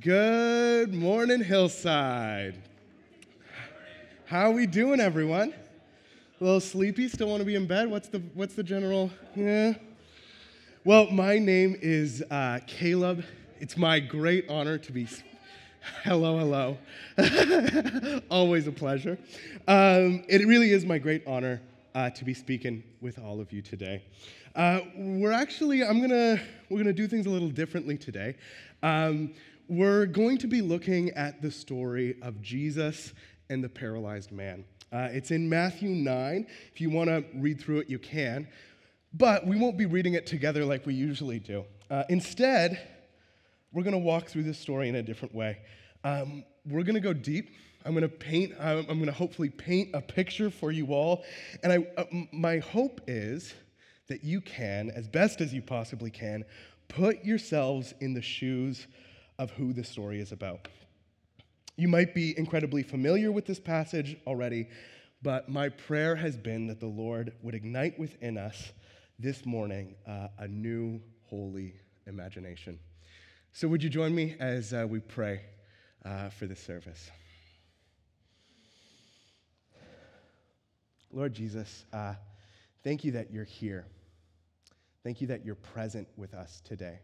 Good morning, Hillside. How are we doing, everyone? A little sleepy? Still want to be in bed? What's the what's the general? Yeah. Well, my name is uh, Caleb. It's my great honor to be. Hello, hello. Always a pleasure. Um, it really is my great honor uh, to be speaking with all of you today. Uh, we're actually, I'm gonna, we're gonna do things a little differently today. Um, we're going to be looking at the story of Jesus and the paralyzed man. Uh, it's in Matthew 9. If you want to read through it, you can. But we won't be reading it together like we usually do. Uh, instead, we're going to walk through this story in a different way. Um, we're going to go deep. I'm going to paint, I'm going to hopefully paint a picture for you all. And I, uh, my hope is that you can, as best as you possibly can, put yourselves in the shoes of who the story is about. You might be incredibly familiar with this passage already, but my prayer has been that the Lord would ignite within us this morning uh, a new holy imagination. So, would you join me as uh, we pray uh, for this service? Lord Jesus, uh, thank you that you're here. Thank you that you're present with us today.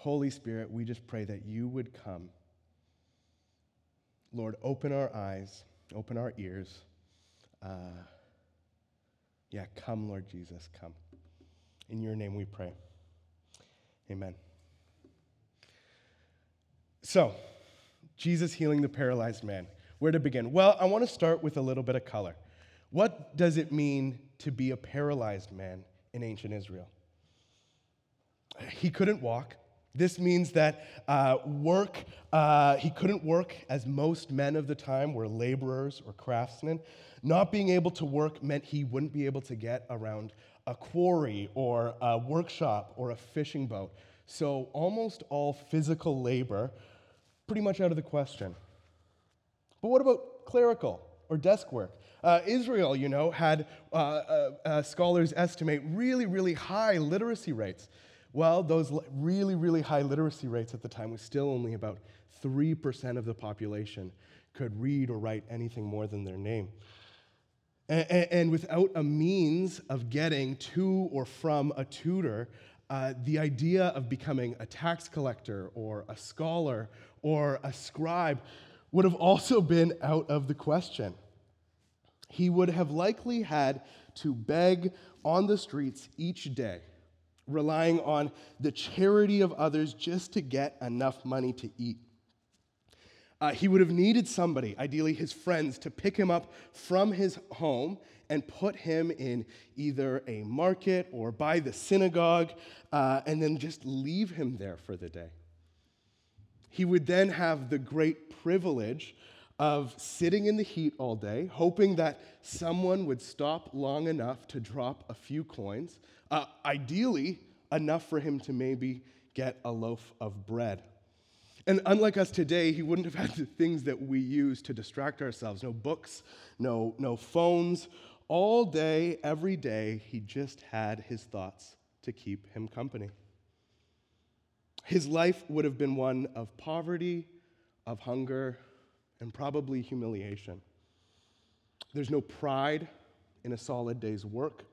Holy Spirit, we just pray that you would come. Lord, open our eyes, open our ears. Uh, yeah, come, Lord Jesus, come. In your name we pray. Amen. So, Jesus healing the paralyzed man. Where to begin? Well, I want to start with a little bit of color. What does it mean to be a paralyzed man in ancient Israel? He couldn't walk. This means that uh, work, uh, he couldn't work as most men of the time were laborers or craftsmen. Not being able to work meant he wouldn't be able to get around a quarry or a workshop or a fishing boat. So almost all physical labor, pretty much out of the question. But what about clerical or desk work? Uh, Israel, you know, had uh, uh, uh scholars estimate really, really high literacy rates. Well, those really, really high literacy rates at the time was still only about 3% of the population could read or write anything more than their name. And, and without a means of getting to or from a tutor, uh, the idea of becoming a tax collector or a scholar or a scribe would have also been out of the question. He would have likely had to beg on the streets each day relying on the charity of others just to get enough money to eat. Uh, he would have needed somebody, ideally his friends, to pick him up from his home and put him in either a market or by the synagogue, uh, and then just leave him there for the day. He would then have the great privilege of sitting in the heat all day, hoping that someone would stop long enough to drop a few coins, uh, ideally, enough for him to maybe get a loaf of bread. And unlike us today, he wouldn't have had the things that we use to distract ourselves no books, no, no phones. All day, every day, he just had his thoughts to keep him company. His life would have been one of poverty, of hunger, and probably humiliation. There's no pride in a solid day's work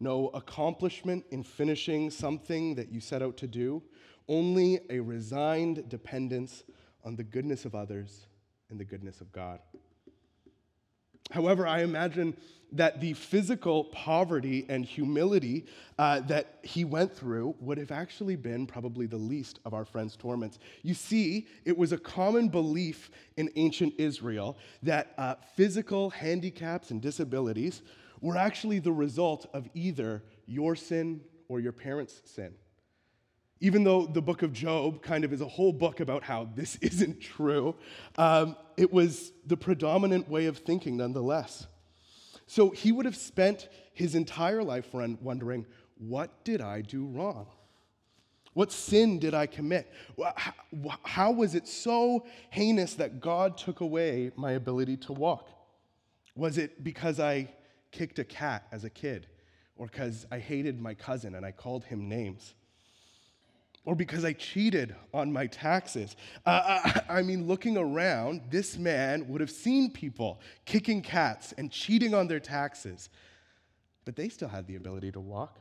no accomplishment in finishing something that you set out to do, only a resigned dependence on the goodness of others and the goodness of God. However, I imagine that the physical poverty and humility uh, that he went through would have actually been probably the least of our friend's torments. You see, it was a common belief in ancient Israel that uh, physical handicaps and disabilities were actually the result of either your sin or your parents' sin. Even though the book of Job kind of is a whole book about how this isn't true, um, it was the predominant way of thinking nonetheless. So he would have spent his entire life wondering, what did I do wrong? What sin did I commit? How was it so heinous that God took away my ability to walk? Was it because I kicked a cat as a kid, or because I hated my cousin and I called him names. or because I cheated on my taxes. Uh, I, I mean, looking around, this man would have seen people kicking cats and cheating on their taxes, but they still had the ability to walk.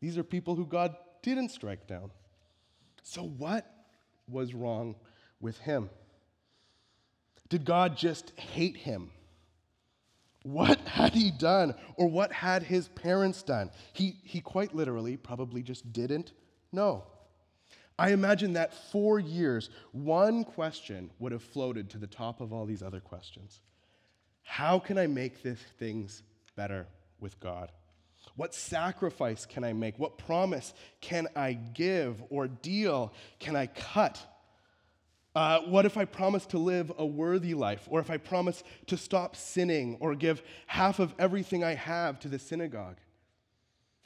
These are people who God didn't strike down. So, what was wrong with him? Did God just hate him? What had he done, or what had his parents done? He, he quite literally probably just didn't know. I imagine that for years, one question would have floated to the top of all these other questions How can I make things better with God? What sacrifice can I make? What promise can I give or deal can I cut? Uh, what if I promise to live a worthy life? Or if I promise to stop sinning or give half of everything I have to the synagogue?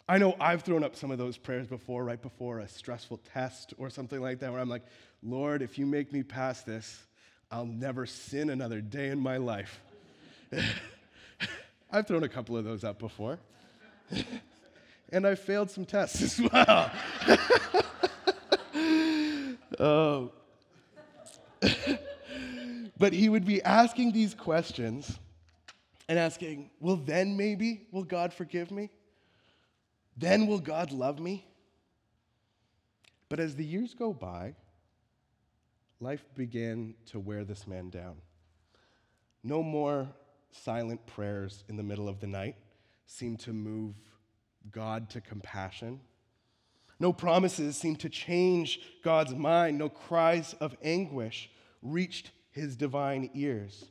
I know I've thrown up some of those prayers before, right before a stressful test or something like that, where I'm like, Lord, if you make me pass this, I'll never sin another day in my life. I've thrown a couple of those up before. and I failed some tests as well. oh. but he would be asking these questions and asking, Well, then maybe will God forgive me? Then will God love me? But as the years go by, life began to wear this man down. No more silent prayers in the middle of the night seemed to move God to compassion. No promises seemed to change God's mind. No cries of anguish reached his divine ears.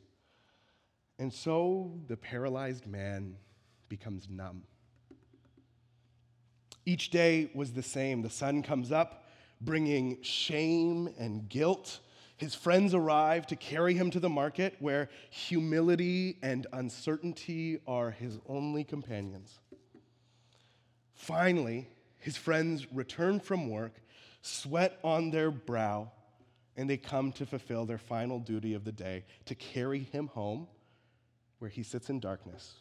And so the paralyzed man becomes numb. Each day was the same. The sun comes up, bringing shame and guilt. His friends arrive to carry him to the market where humility and uncertainty are his only companions. Finally, his friends return from work, sweat on their brow, and they come to fulfill their final duty of the day to carry him home where he sits in darkness,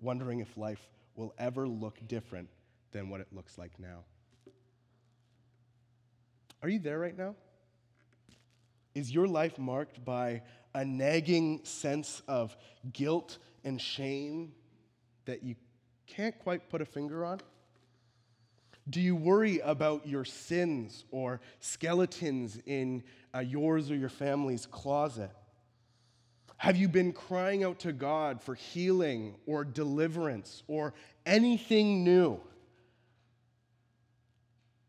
wondering if life will ever look different than what it looks like now. Are you there right now? Is your life marked by a nagging sense of guilt and shame that you can't quite put a finger on? Do you worry about your sins or skeletons in uh, yours or your family's closet? Have you been crying out to God for healing or deliverance or anything new?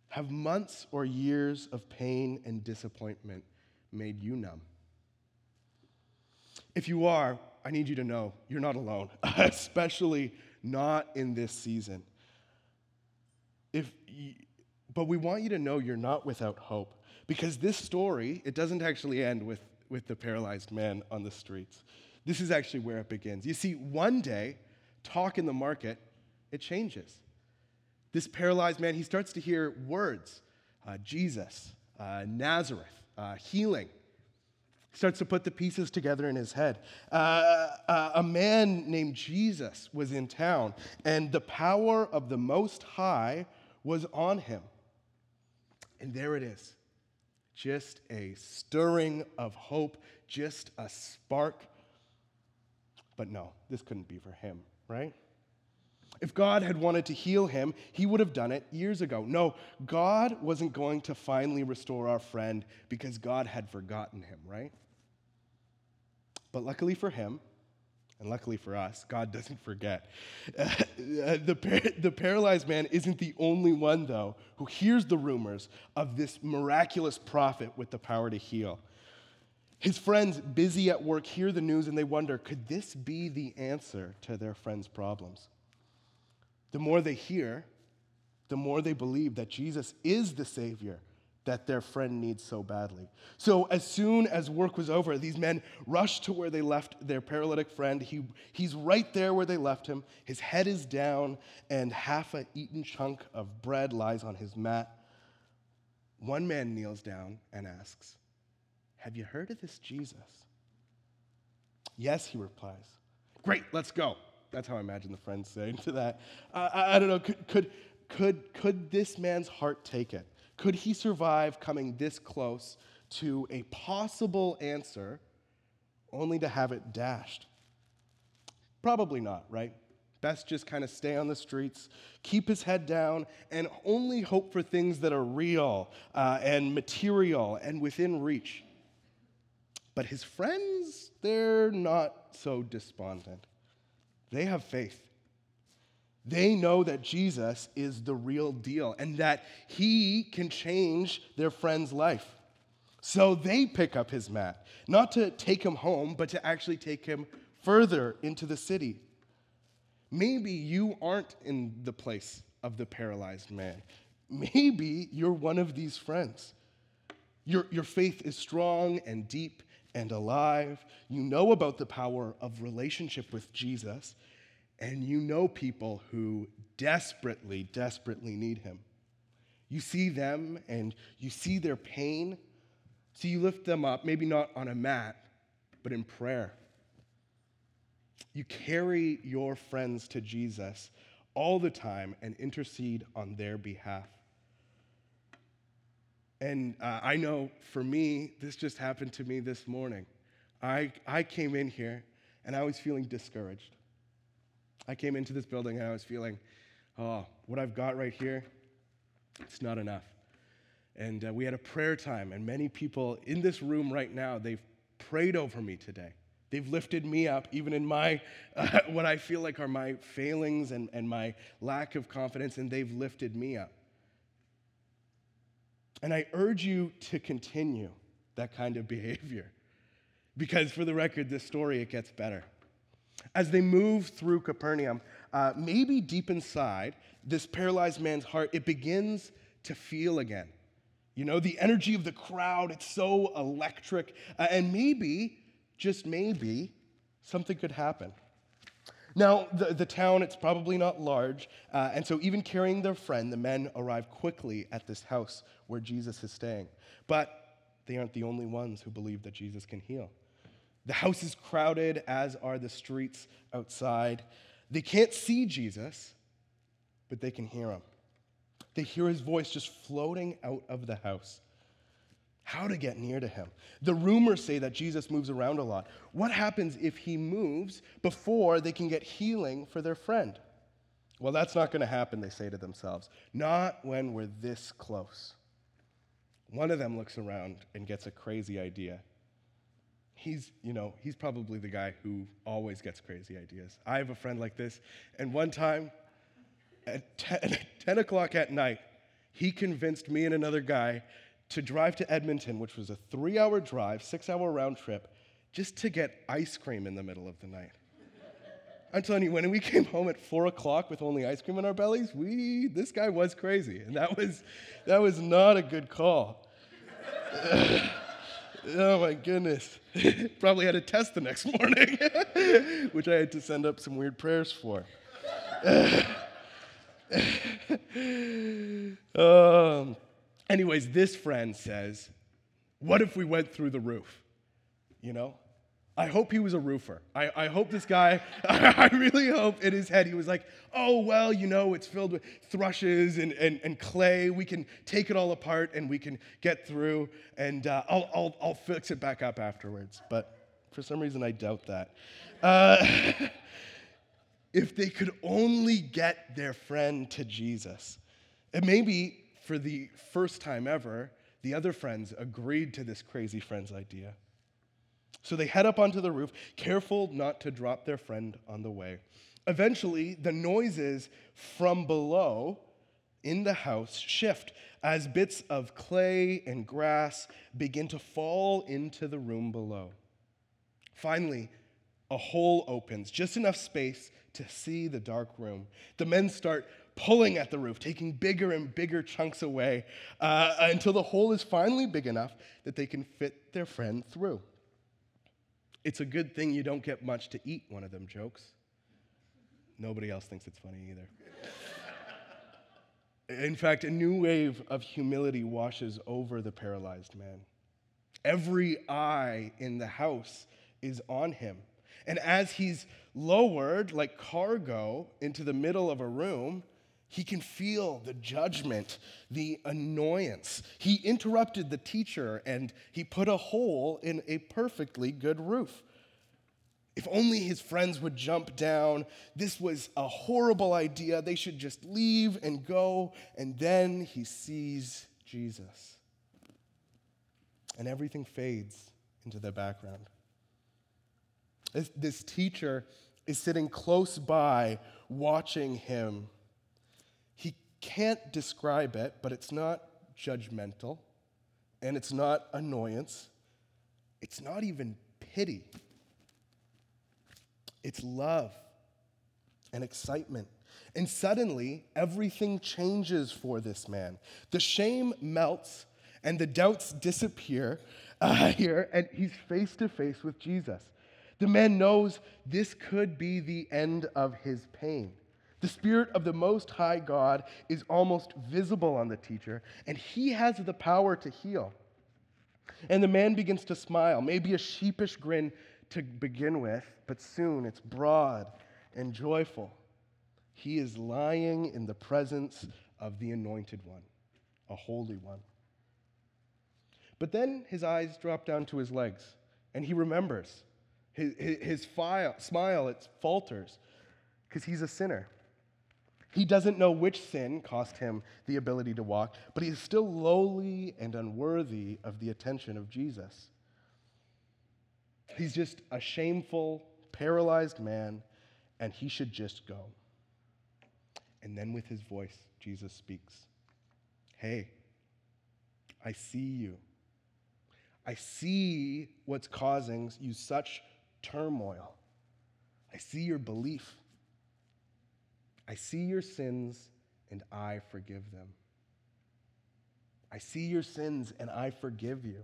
Have months or years of pain and disappointment made you numb? If you are, I need you to know you're not alone, especially not in this season. If, but we want you to know you're not without hope because this story, it doesn't actually end with, with the paralyzed man on the streets. This is actually where it begins. You see, one day, talk in the market, it changes. This paralyzed man, he starts to hear words uh, Jesus, uh, Nazareth, uh, healing. He starts to put the pieces together in his head. Uh, uh, a man named Jesus was in town, and the power of the Most High was on him. And there it is just a stirring of hope, just a spark. But no, this couldn't be for him, right? If God had wanted to heal him, he would have done it years ago. No, God wasn't going to finally restore our friend because God had forgotten him, right? But luckily for him, and luckily for us, God doesn't forget. Uh, the, par- the paralyzed man isn't the only one, though, who hears the rumors of this miraculous prophet with the power to heal. His friends, busy at work, hear the news and they wonder could this be the answer to their friend's problems? The more they hear, the more they believe that Jesus is the Savior that their friend needs so badly. So, as soon as work was over, these men rushed to where they left their paralytic friend. He, he's right there where they left him. His head is down, and half a eaten chunk of bread lies on his mat. One man kneels down and asks, Have you heard of this Jesus? Yes, he replies. Great, let's go. That's how I imagine the friends saying to that. Uh, I, I, don't know, could, could, could, could this man's heart take it? Could he survive coming this close to a possible answer only to have it dashed? Probably not, right? Best just kind of stay on the streets, keep his head down, and only hope for things that are real uh, and material and within reach. But his friends, they're not so despondent. They have faith. They know that Jesus is the real deal and that he can change their friend's life. So they pick up his mat, not to take him home, but to actually take him further into the city. Maybe you aren't in the place of the paralyzed man. Maybe you're one of these friends. Your, your faith is strong and deep and alive. You know about the power of relationship with Jesus, and you know people who desperately, desperately need him. You see them and you see their pain, so you lift them up, maybe not on a mat, but in prayer. You carry your friends to Jesus all the time and intercede on their behalf. And uh, I know for me, this just happened to me this morning. I, I came in here and I was feeling discouraged. I came into this building and I was feeling, oh, what I've got right here, it's not enough. And uh, we had a prayer time, and many people in this room right now, they've prayed over me today. They've lifted me up, even in my, uh, what I feel like are my failings and, and my lack of confidence, and they've lifted me up. And I urge you to continue that kind of behavior. Because for the record, this story, it gets better. As they move through Capernaum, uh, maybe deep inside, this paralyzed man's heart, it begins to feel again. You know, the energy of the crowd, it's so electric. Uh, and maybe, just maybe, something could happen. Now, the, the town, it's probably not large, uh, and so even carrying their friend, the men arrive quickly at this house where Jesus is staying. But they aren't the only ones who believe that Jesus can heal. The house is crowded, as are the streets outside. They can't see Jesus, but they can hear him. They hear his voice just floating out of the house. How to get near to him. The rumors say that Jesus moves around a lot. What happens if he moves before they can get healing for their friend? Well, that's not going to happen, they say to themselves. Not when we're this close. One of them looks around and gets a crazy idea. He's, you know, he's probably the guy who always gets crazy ideas. I have a friend like this, and one time at 10, 10 o'clock at night, he convinced me and another guy to drive to Edmonton, which was a three hour drive, six hour round trip, just to get ice cream in the middle of the night. I'm telling you, when we came home at four o'clock with only ice cream in our bellies, we this guy was crazy, and that was that was not a good call. oh my goodness! Probably had a test the next morning, which I had to send up some weird prayers for. um, anyways, this friend says, "What if we went through the roof?" You know, I hope he was a roofer. I, I hope this guy, I really hope in his head he was like, oh, well, you know, it's filled with thrushes and, and, and clay. We can take it all apart and we can get through, and uh, I'll, I'll, I'll fix it back up afterwards. But for some reason, I doubt that. Uh, if they could only get their friend to Jesus, and maybe for the first time ever, the other friends agreed to this crazy friend's idea. So they head up onto the roof, careful not to drop their friend on the way. Eventually, the noises from below in the house shift as bits of clay and grass begin to fall into the room below. Finally, a hole opens, just enough space to see the dark room. The men start pulling at the roof, taking bigger and bigger chunks away uh, until the hole is finally big enough that they can fit their friend through. It's a good thing you don't get much to eat, one of them jokes. Nobody else thinks it's funny either. In fact, a new wave of humility washes over the paralyzed man. Every eye in the house is on him. And as he's lowered like cargo into the middle of a room, He can feel the judgment, the annoyance. He interrupted the teacher and he put a hole in a perfectly good roof. If only his friends would jump down. This was a horrible idea. They should just leave and go. And then he sees Jesus. And everything fades into the background. This, teacher is sitting close by, watching him. Can't describe it, but it's not judgmental, and it's not annoyance, it's not even pity. It's love and excitement. And suddenly, everything changes for this man. The shame melts and the doubts disappear uh, here, and he's face to face with Jesus. The man knows this could be the end of his pain. The Spirit of the Most High God is almost visible on the teacher, and he has the power to heal. And the man begins to smile, maybe a sheepish grin to begin with, but soon it's broad and joyful. He is lying in the presence of the Anointed One, a Holy One. But then his eyes drop down to his legs, and he remembers. His, his, file, smile, it falters because he's a sinner. He doesn't know which sin cost him the ability to walk, but he is still lowly and unworthy of the attention of Jesus. He's just a shameful, paralyzed man, and he should just go. And then with his voice, Jesus speaks Hey, I see you. I see what's causing you such turmoil. I see your belief. I see your sins and I forgive them. I see your sins and I forgive you.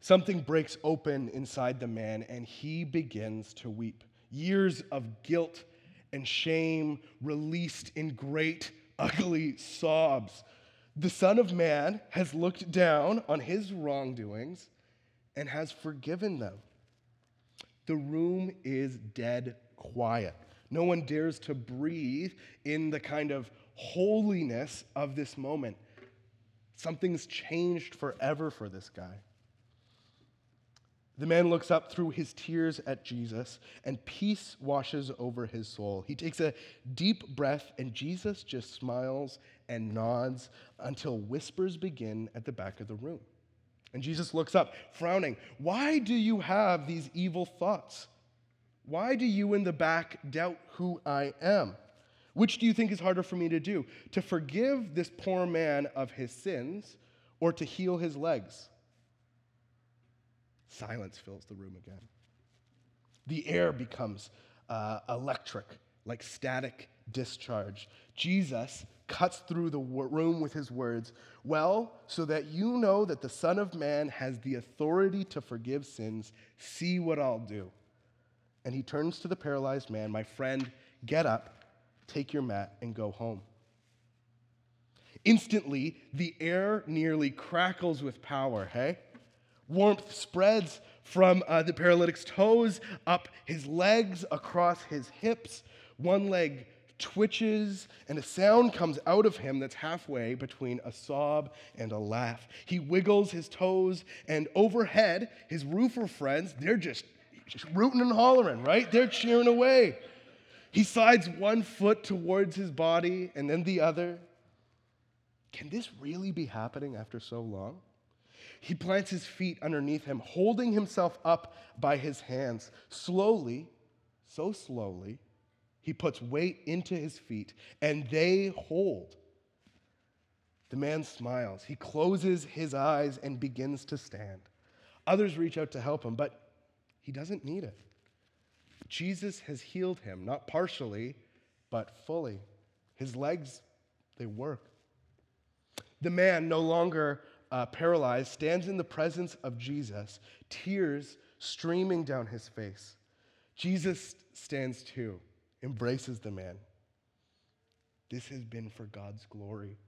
Something breaks open inside the man and he begins to weep. Years of guilt and shame released in great, ugly sobs. The Son of Man has looked down on his wrongdoings and has forgiven them. The room is dead quiet. No one dares to breathe in the kind of holiness of this moment. Something's changed forever for this guy. The man looks up through his tears at Jesus, and peace washes over his soul. He takes a deep breath, and Jesus just smiles and nods until whispers begin at the back of the room. And Jesus looks up, frowning. Why do you have these evil thoughts? Why do you in the back doubt who I am? Which do you think is harder for me to do? To forgive this poor man of his sins or to heal his legs? Silence fills the room again. The air becomes uh, electric, like static discharge. Jesus cuts through the room with his words, Well, so that you know that the Son of Man has the authority to forgive sins, see what I'll do. And he turns to the paralyzed man, My friend, get up, take your mat, and go home. Instantly, the air nearly crackles with power, hey? Warmth spreads from uh, the paralytic's toes up his legs, across his hips. One leg twitches, and a sound comes out of him that's halfway between a sob and a laugh. He wiggles his toes, and overhead, his roofer friends, they're just, rooting and hollering, right? They're cheering away. He slides one foot towards his body and then the other. Can this really be happening after so long? He plants his feet underneath him, holding himself up by his hands. Slowly, so slowly, he puts weight into his feet, and they hold. The man smiles. He closes his eyes and begins to stand. Others reach out to help him, but he doesn't need it. Jesus has healed him, not partially, but fully. His legs, they work. The man, no longer uh, paralyzed, stands in the presence of Jesus, tears streaming down his face. Jesus stands too, embraces the man. This has been for God's glory,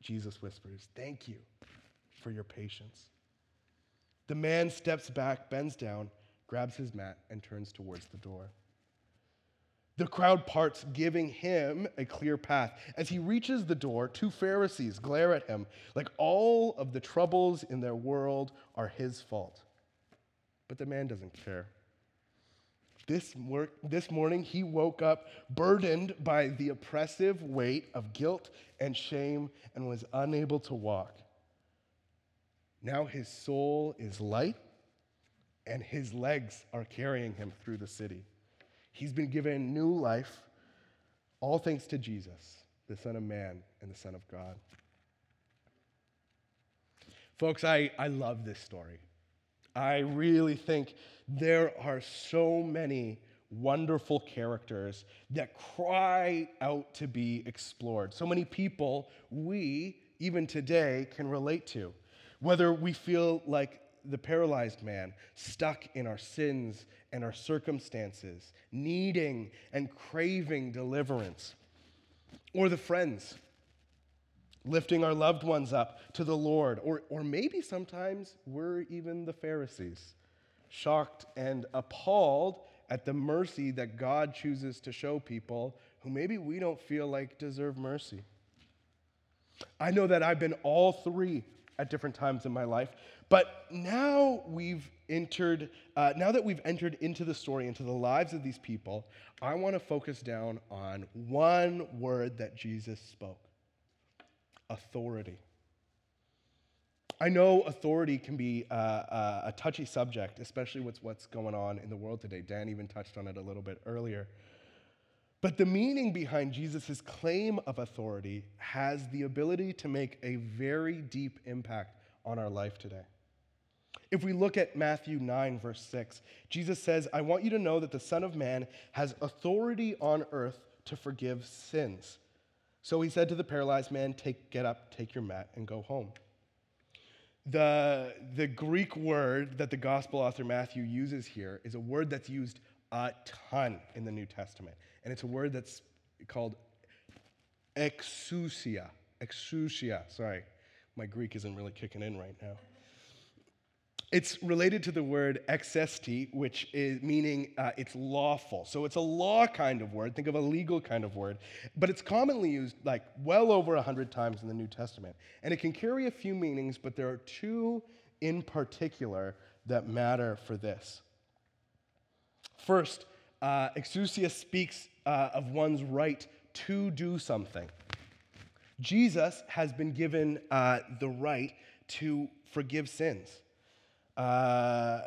Jesus whispers. Thank you for your patience. The man steps back, bends down, grabs his mat, and turns towards the door. The crowd parts, giving him a clear path. As he reaches the door, two Pharisees glare at him like all of the troubles in their world are his fault. But the man doesn't care. This, mor- this morning, he woke up burdened by the oppressive weight of guilt and shame and was unable to walk. Now his soul is light, and his legs are carrying him through the city. He's been given new life, all thanks to Jesus, the Son of Man and the Son of God. Folks, I, I love this story. I really think there are so many wonderful characters that cry out to be explored. So many people we, even today, can relate to. Whether we feel like the paralyzed man, stuck in our sins and our circumstances, needing and craving deliverance, or the friends lifting our loved ones up to the Lord, or, or maybe sometimes we're even the Pharisees, shocked and appalled at the mercy that God chooses to show people who maybe we don't feel like deserve mercy. I know that I've been all three at different times in my life, but now we've entered, uh, now that we've entered into the story, into the lives of these people, I want to focus down on one word that Jesus spoke authority. I know authority can be uh, uh, a touchy subject, especially with what's going on in the world today. Dan even touched on it a little bit earlier. But the meaning behind Jesus' claim of authority has the ability to make a very deep impact on our life today. If we look at Matthew 9, verse 6, Jesus says, I want you to know that the Son of Man has authority on earth to forgive sins. So he said to the paralyzed man, take, Get up, take your mat, and go home. The, the Greek word that the gospel author Matthew uses here is a word that's used a ton in the New Testament. And it's a word that's called exousia. Exousia, sorry. My Greek isn't really kicking in right now. It's related to the word exesti, which is meaning uh, it's lawful. So it's a law kind of word. Think of a legal kind of word. But it's commonly used like well over a hundred times in the New Testament. And it can carry a few meanings, but there are two in particular that matter for this. First, uh, exousia speaks uh, of one's right to do something. Jesus has been given uh, the right to forgive sins. Uh,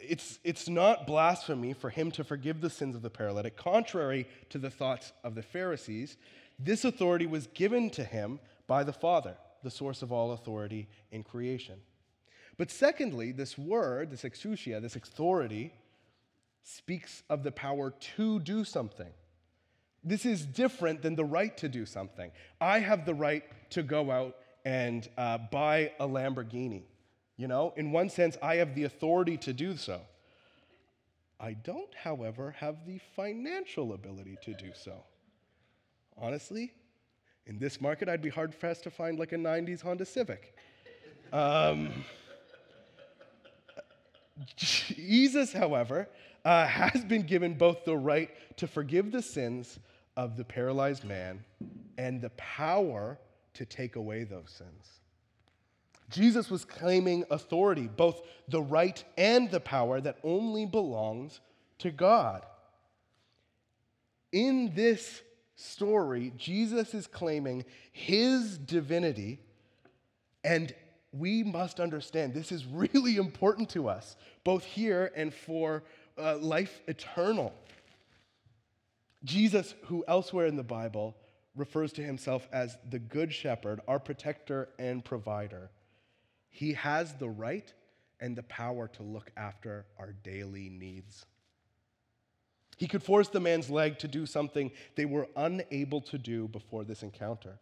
it's, it's not blasphemy for him to forgive the sins of the paralytic. Contrary to the thoughts of the Pharisees, this authority was given to him by the Father, the source of all authority in creation. But secondly, this word, this exousia, this authority, speaks of the power to do something. This is different than the right to do something. I have the right to go out and uh, buy a Lamborghini. You know, in one sense, I have the authority to do so. I don't, however, have the financial ability to do so. Honestly, in this market, I'd be hard pressed to find like a 90s Honda Civic. Um, Jesus, however, uh, has been given both the right to forgive the sins of the paralyzed man and the power to take away those sins. Jesus was claiming authority, both the right and the power that only belongs to God. In this story, Jesus is claiming his divinity, and we must understand this is really important to us, both here and for uh, life eternal. Jesus, who elsewhere in the Bible refers to himself as the Good Shepherd, our protector and provider, he has the right and the power to look after our daily needs. He could force the man's leg to do something they were unable to do before this encounter.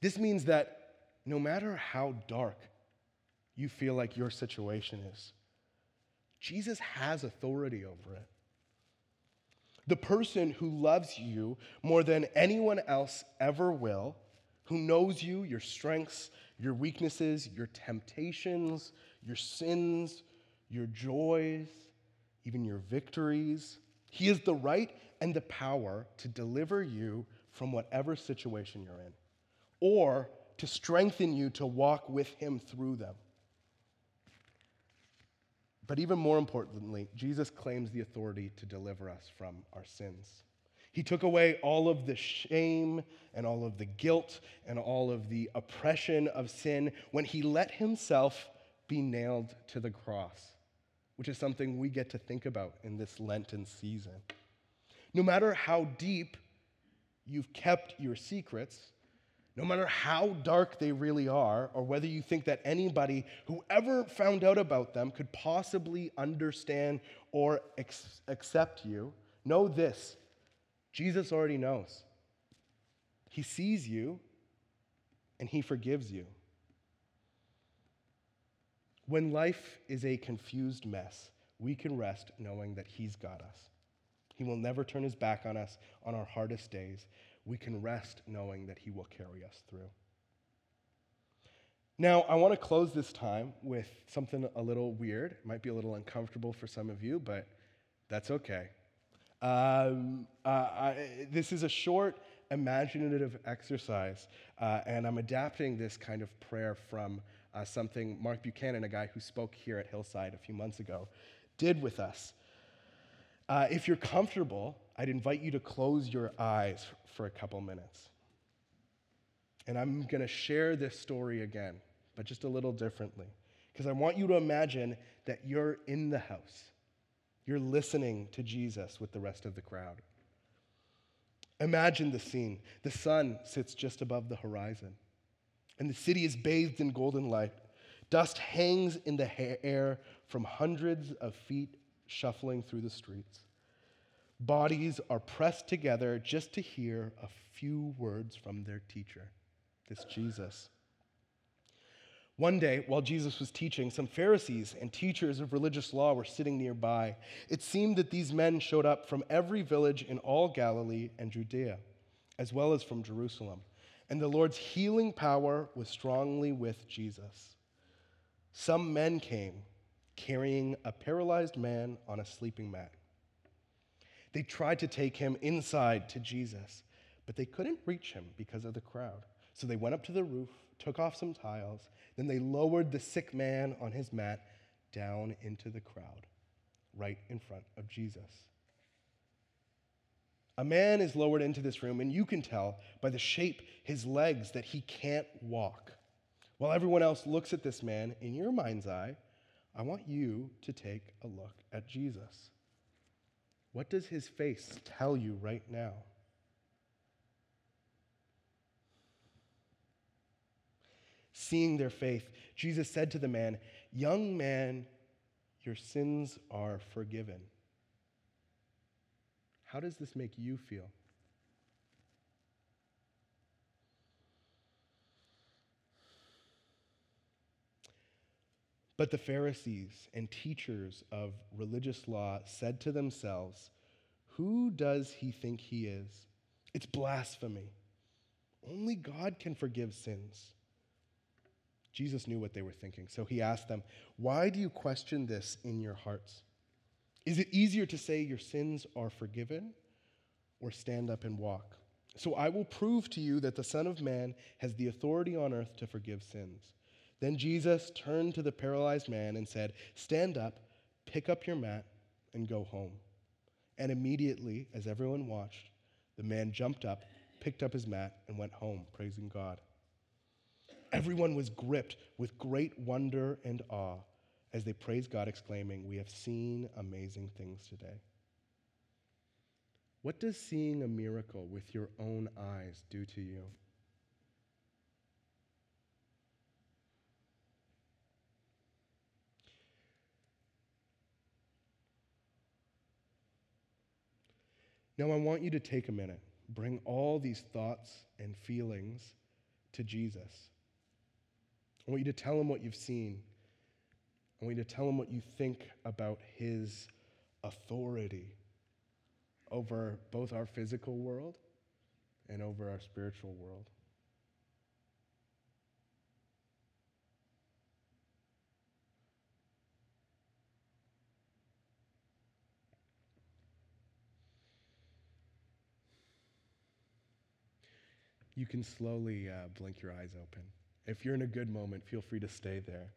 This means that no matter how dark you feel like your situation is, Jesus has authority over it. The person who loves you more than anyone else ever will, who knows you, your strengths, your weaknesses, your temptations, your sins, your joys, even your victories. He is the right and the power to deliver you from whatever situation you're in, or to strengthen you to walk with Him through them. But even more importantly, Jesus claims the authority to deliver us from our sins. He took away all of the shame and all of the guilt and all of the oppression of sin when he let himself be nailed to the cross, which is something we get to think about in this Lenten season. No matter how deep you've kept your secrets, no matter how dark they really are, or whether you think that anybody who ever found out about them could possibly understand or ex- accept you, know this Jesus already knows. He sees you and he forgives you. When life is a confused mess, we can rest knowing that he's got us. He will never turn his back on us on our hardest days we can rest knowing that He will carry us through. Now, I want to close this time with something a little weird. It might be a little uncomfortable for some of you, but that's okay. Um, uh, I, this is a short, imaginative exercise, uh, and I'm adapting this kind of prayer from uh, something Mark Buchanan, a guy who spoke here at Hillside a few months ago, did with us. Uh, if you're comfortable, I'd invite you to close your eyes for a couple minutes. And I'm going to share this story again, but just a little differently. Because I want you to imagine that you're in the house. You're listening to Jesus with the rest of the crowd. Imagine the scene. The sun sits just above the horizon, and the city is bathed in golden light. Dust hangs in the air from hundreds of feet shuffling through the streets. Bodies are pressed together just to hear a few words from their teacher, this Jesus. One day, while Jesus was teaching, some Pharisees and teachers of religious law were sitting nearby. It seemed that these men showed up from every village in all Galilee and Judea, as well as from Jerusalem. And the Lord's healing power was strongly with Jesus. Some men came carrying a paralyzed man on a sleeping mat. They tried to take him inside to Jesus, but they couldn't reach him because of the crowd. So they went up to the roof, took off some tiles, then they lowered the sick man on his mat down into the crowd, right in front of Jesus. A man is lowered into this room, and you can tell by the shape his legs that he can't walk. While everyone else looks at this man, in your mind's eye, I want you to take a look at Jesus. What does his face tell you right now? Seeing their faith, Jesus said to the man, Young man, your sins are forgiven. How does this make you feel? But the Pharisees and teachers of religious law said to themselves, Who does he think he is? It's blasphemy. Only God can forgive sins. Jesus knew what they were thinking, so he asked them, Why do you question this in your hearts? Is it easier to say your sins are forgiven or stand up and walk? So I will prove to you that the Son of Man has the authority on earth to forgive sins. Then Jesus turned to the paralyzed man and said, Stand up, pick up your mat, and go home. And immediately, as everyone watched, the man jumped up, picked up his mat, and went home, praising God. Everyone was gripped with great wonder and awe as they praised God, exclaiming, We have seen amazing things today. What does seeing a miracle with your own eyes do to you? Now, I want you to take a minute, bring all these thoughts and feelings to Jesus. I want you to tell him what you've seen. I want you to tell him what you think about his authority over both our physical world and over our spiritual world. You can slowly uh, blink your eyes open. If you're in a good moment, feel free to stay there.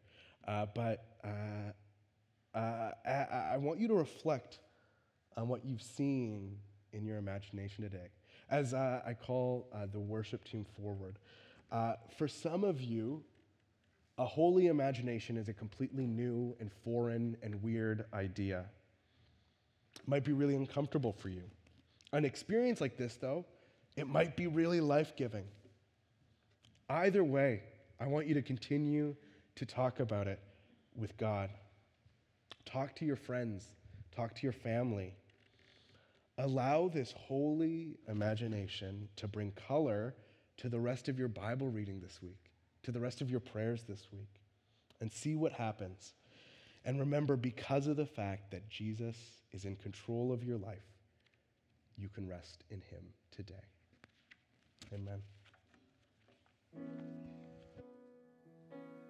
Uh, but uh, uh I, I want you to reflect on what you've seen in your imagination today. As uh, I call uh, the worship team forward, for some of you, a holy imagination is a completely new and foreign and weird idea. It might be really uncomfortable for you. An experience like this, though, it might be really life giving. Either way, I want you to continue to talk about it with God. Talk to your friends, talk to your family. Allow this holy imagination to bring color to the rest of your Bible reading this week, to the rest of your prayers this week, and see what happens. And remember, because of the fact that Jesus is in control of your life, you can rest in Him today. Amen.